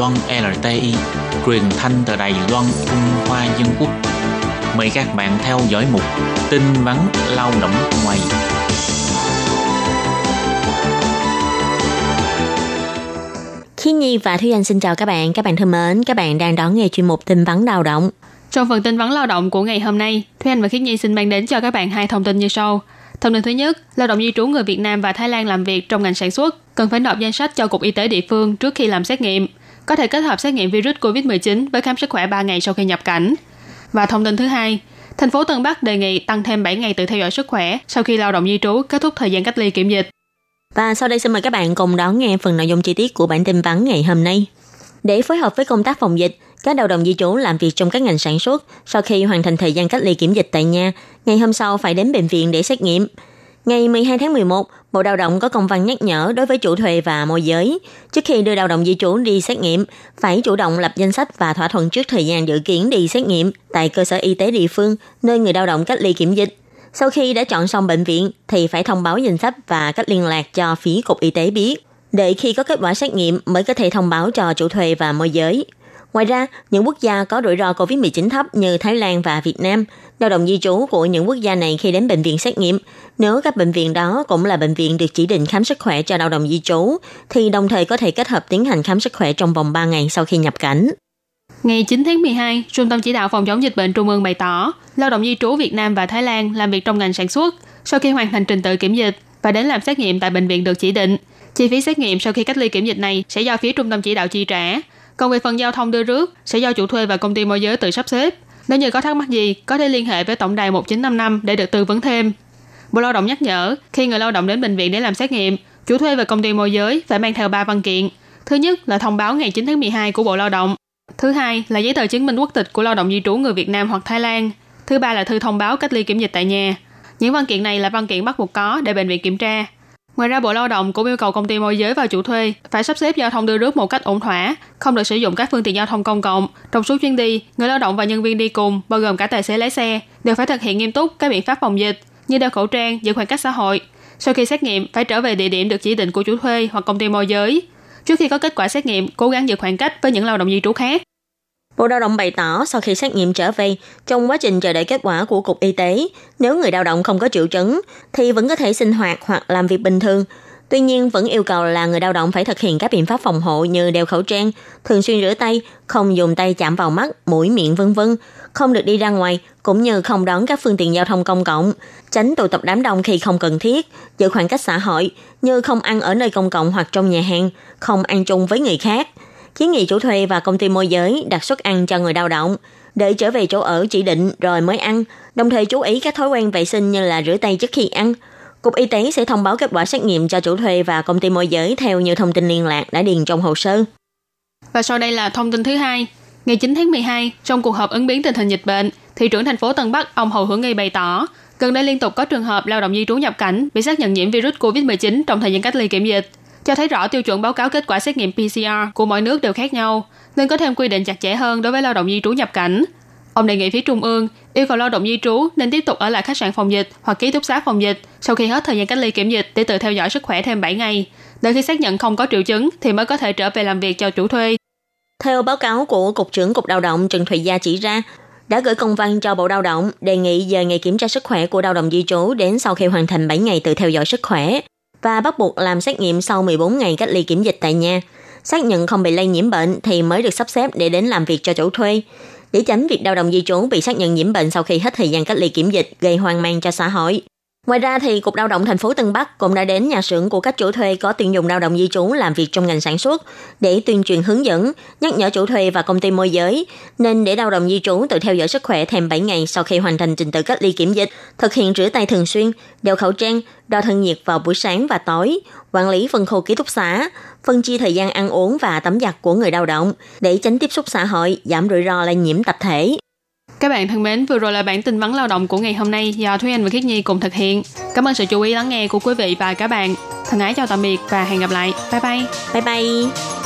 Loan LTI, truyền thanh từ Đài Loan Trung Hoa Dân Quốc. Mời các bạn theo dõi mục tin vắn lao động ngoài. Khi Nhi và Thúy Anh xin chào các bạn. Các bạn thân mến, các bạn đang đón nghe chuyên mục tin vắn lao động. Trong phần tin vắn lao động của ngày hôm nay, Thúy Anh và Khiết Nhi xin mang đến cho các bạn hai thông tin như sau. Thông tin thứ nhất, lao động di trú người Việt Nam và Thái Lan làm việc trong ngành sản xuất cần phải nộp danh sách cho Cục Y tế địa phương trước khi làm xét nghiệm. Có thể kết hợp xét nghiệm virus COVID-19 với khám sức khỏe 3 ngày sau khi nhập cảnh. Và thông tin thứ hai, thành phố Tân Bắc đề nghị tăng thêm 7 ngày tự theo dõi sức khỏe sau khi lao động di trú kết thúc thời gian cách ly kiểm dịch. Và sau đây xin mời các bạn cùng đón nghe phần nội dung chi tiết của bản tin vắn ngày hôm nay. Để phối hợp với công tác phòng dịch, các lao động di trú làm việc trong các ngành sản xuất sau khi hoàn thành thời gian cách ly kiểm dịch tại nhà, ngày hôm sau phải đến bệnh viện để xét nghiệm. Ngày 12 tháng 11, Bộ Lao động có công văn nhắc nhở đối với chủ thuê và môi giới. Trước khi đưa lao động di trú đi xét nghiệm, phải chủ động lập danh sách và thỏa thuận trước thời gian dự kiến đi xét nghiệm tại cơ sở y tế địa phương nơi người lao động cách ly kiểm dịch. Sau khi đã chọn xong bệnh viện thì phải thông báo danh sách và cách liên lạc cho phía cục y tế biết. Để khi có kết quả xét nghiệm mới có thể thông báo cho chủ thuê và môi giới. Ngoài ra, những quốc gia có rủi ro COVID-19 thấp như Thái Lan và Việt Nam, lao động di trú của những quốc gia này khi đến bệnh viện xét nghiệm, nếu các bệnh viện đó cũng là bệnh viện được chỉ định khám sức khỏe cho lao động di trú, thì đồng thời có thể kết hợp tiến hành khám sức khỏe trong vòng 3 ngày sau khi nhập cảnh. Ngày 9 tháng 12, Trung tâm Chỉ đạo Phòng chống dịch bệnh Trung ương bày tỏ, lao động di trú Việt Nam và Thái Lan làm việc trong ngành sản xuất sau khi hoàn thành trình tự kiểm dịch và đến làm xét nghiệm tại bệnh viện được chỉ định. Chi phí xét nghiệm sau khi cách ly kiểm dịch này sẽ do phía Trung tâm Chỉ đạo chi trả. Còn về phần giao thông đưa rước sẽ do chủ thuê và công ty môi giới tự sắp xếp. Nếu như có thắc mắc gì, có thể liên hệ với tổng đài 1955 để được tư vấn thêm. Bộ Lao động nhắc nhở, khi người lao động đến bệnh viện để làm xét nghiệm, chủ thuê và công ty môi giới phải mang theo 3 văn kiện. Thứ nhất là thông báo ngày 9 tháng 12 của Bộ Lao động. Thứ hai là giấy tờ chứng minh quốc tịch của lao động di trú người Việt Nam hoặc Thái Lan. Thứ ba là thư thông báo cách ly kiểm dịch tại nhà. Những văn kiện này là văn kiện bắt buộc có để bệnh viện kiểm tra. Ngoài ra, Bộ Lao động cũng yêu cầu công ty môi giới và chủ thuê phải sắp xếp giao thông đưa rước một cách ổn thỏa, không được sử dụng các phương tiện giao thông công cộng. Trong suốt chuyến đi, người lao động và nhân viên đi cùng, bao gồm cả tài xế lái xe, đều phải thực hiện nghiêm túc các biện pháp phòng dịch như đeo khẩu trang, giữ khoảng cách xã hội. Sau khi xét nghiệm, phải trở về địa điểm được chỉ định của chủ thuê hoặc công ty môi giới. Trước khi có kết quả xét nghiệm, cố gắng giữ khoảng cách với những lao động di trú khác. Bộ Lao động bày tỏ sau khi xét nghiệm trở về, trong quá trình chờ đợi kết quả của Cục Y tế, nếu người lao động không có triệu chứng, thì vẫn có thể sinh hoạt hoặc làm việc bình thường. Tuy nhiên, vẫn yêu cầu là người lao động phải thực hiện các biện pháp phòng hộ như đeo khẩu trang, thường xuyên rửa tay, không dùng tay chạm vào mắt, mũi, miệng vân vân, không được đi ra ngoài, cũng như không đón các phương tiện giao thông công cộng, tránh tụ tập đám đông khi không cần thiết, giữ khoảng cách xã hội, như không ăn ở nơi công cộng hoặc trong nhà hàng, không ăn chung với người khác – kiến nghị chủ thuê và công ty môi giới đặt suất ăn cho người lao động, để trở về chỗ ở chỉ định rồi mới ăn, đồng thời chú ý các thói quen vệ sinh như là rửa tay trước khi ăn. Cục Y tế sẽ thông báo kết quả xét nghiệm cho chủ thuê và công ty môi giới theo như thông tin liên lạc đã điền trong hồ sơ. Và sau đây là thông tin thứ hai. Ngày 9 tháng 12, trong cuộc họp ứng biến tình hình dịch bệnh, thị trưởng thành phố Tân Bắc ông Hồ Hữu Nghi bày tỏ, gần đây liên tục có trường hợp lao động di trú nhập cảnh bị xác nhận nhiễm virus COVID-19 trong thời gian cách ly kiểm dịch cho thấy rõ tiêu chuẩn báo cáo kết quả xét nghiệm PCR của mỗi nước đều khác nhau, nên có thêm quy định chặt chẽ hơn đối với lao động di trú nhập cảnh. Ông đề nghị phía Trung ương yêu cầu lao động di trú nên tiếp tục ở lại khách sạn phòng dịch hoặc ký túc xá phòng dịch sau khi hết thời gian cách ly kiểm dịch để tự theo dõi sức khỏe thêm 7 ngày. Đợi khi xác nhận không có triệu chứng thì mới có thể trở về làm việc cho chủ thuê. Theo báo cáo của Cục trưởng Cục Lao động Trần Thùy Gia chỉ ra, đã gửi công văn cho Bộ Lao động đề nghị giờ ngày kiểm tra sức khỏe của lao động di trú đến sau khi hoàn thành 7 ngày tự theo dõi sức khỏe và bắt buộc làm xét nghiệm sau 14 ngày cách ly kiểm dịch tại nhà. Xác nhận không bị lây nhiễm bệnh thì mới được sắp xếp để đến làm việc cho chủ thuê. Để tránh việc lao động di trú bị xác nhận nhiễm bệnh sau khi hết thời gian cách ly kiểm dịch gây hoang mang cho xã hội. Ngoài ra thì Cục Lao động thành phố Tân Bắc cũng đã đến nhà xưởng của các chủ thuê có tuyển dụng lao động di trú làm việc trong ngành sản xuất để tuyên truyền hướng dẫn, nhắc nhở chủ thuê và công ty môi giới nên để lao động di trú tự theo dõi sức khỏe thêm 7 ngày sau khi hoàn thành trình tự cách ly kiểm dịch, thực hiện rửa tay thường xuyên, đeo khẩu trang, đo thân nhiệt vào buổi sáng và tối, quản lý phân khu ký túc xá, phân chia thời gian ăn uống và tắm giặt của người lao động để tránh tiếp xúc xã hội, giảm rủi ro lây nhiễm tập thể. Các bạn thân mến, vừa rồi là bản tin vắn lao động của ngày hôm nay do Thúy Anh và Khiết Nhi cùng thực hiện. Cảm ơn sự chú ý lắng nghe của quý vị và các bạn. Thân ái chào tạm biệt và hẹn gặp lại. Bye bye. Bye bye.